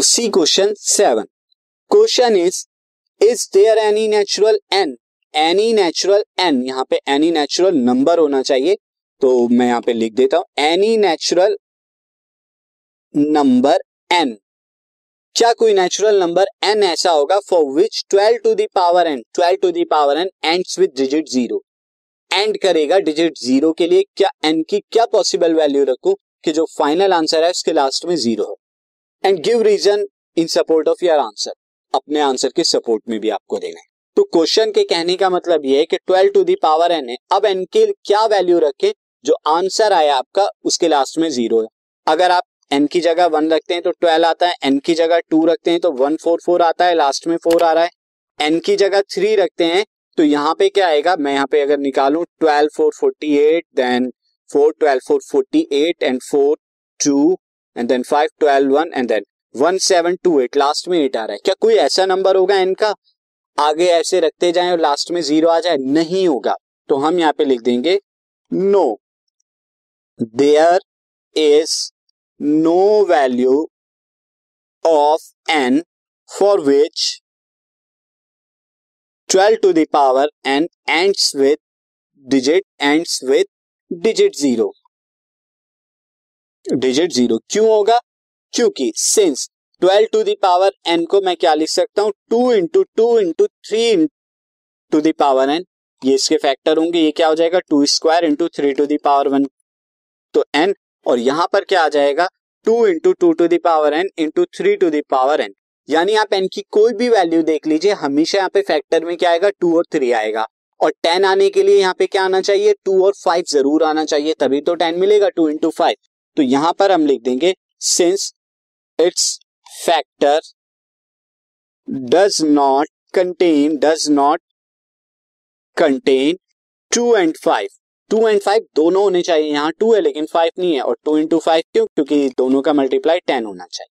Now see question seven question is is there any natural n any natural n यहाँ पे any natural number होना चाहिए। तो मैं यहाँ पे लिख देता हूँ। एनी नेचुरल नंबर एन क्या कोई नेचुरल नंबर एन ऐसा होगा? For which twelve to the power n twelve to the power n ends with digit zero end करेगा डिजिट ज़ीरो के लिए। क्या एन की क्या पॉसिबल वैल्यू रखू? कि जो फाइनल आंसर है उसके लास्ट में ज़ीरो हो। And give reason in support of your answer अपने आंसर के सपोर्ट में भी आपको देना है। तो क्वेश्चन के कहने का मतलब ये है कि twelve to the power n है। अब एन के क्या वैल्यू रखे? जो आंसर आया आपका, उसके लास्ट में ज़ीरो है। अगर आप एन की जगह वन रखते हैं तो ट्वेल्व आता है। एन की जगह टू रखते हैं तो वन फोर फोर आता है। लास्ट में फोर आ रहा है। एन की जगह थ्री रखते हैं तो यहाँ पे क्या आएगा? मैं यहाँ पे अगर निकालू twelve four forty eight then four twelve four forty eight and four two and then five twelve one and then one seven two eight last में एट आ रहा है। क्या कोई ऐसा नंबर होगा इनका? आगे ऐसे रखते जाएँ और लास्ट में ज़ीरो आ जाए? नहीं होगा। तो हम यहाँ पे लिख देंगे no there is no value of n for which twelve to the power n ends with digit ends with digit zero digit zero क्यों होगा? क्योंकि since twelve to the power n को मैं क्या लिख सकता हूँ? Two into two into three to the power n ये इसके फैक्टर होंगे, ये क्या हो जाएगा? Two square into three to the power one तो एन और यहाँ पर क्या आ जाएगा? Two into two to the power n into three to the power n यानी आप एन की कोई भी वैल्यू देख लीजिए, हमेशा यहाँ पे फैक्टर में क्या आएगा? टू और थ्री आएगा। और टेन आने के लिए यहाँ पे क्या आना चाहिए? टू और फाइव ज़रूर आना चाहिए, तभी तो टेन मिलेगा टू इंटू फाइव तो यहाँ पर हम लिख देंगे since its factor does not contain does not contain two and five two and five दोनों होने चाहिए यहाँ टू है लेकिन फाइव नहीं है, और टू इंटू फाइव क्यों? क्योंकि दोनों का मल्टीप्लाई टेन होना चाहिए।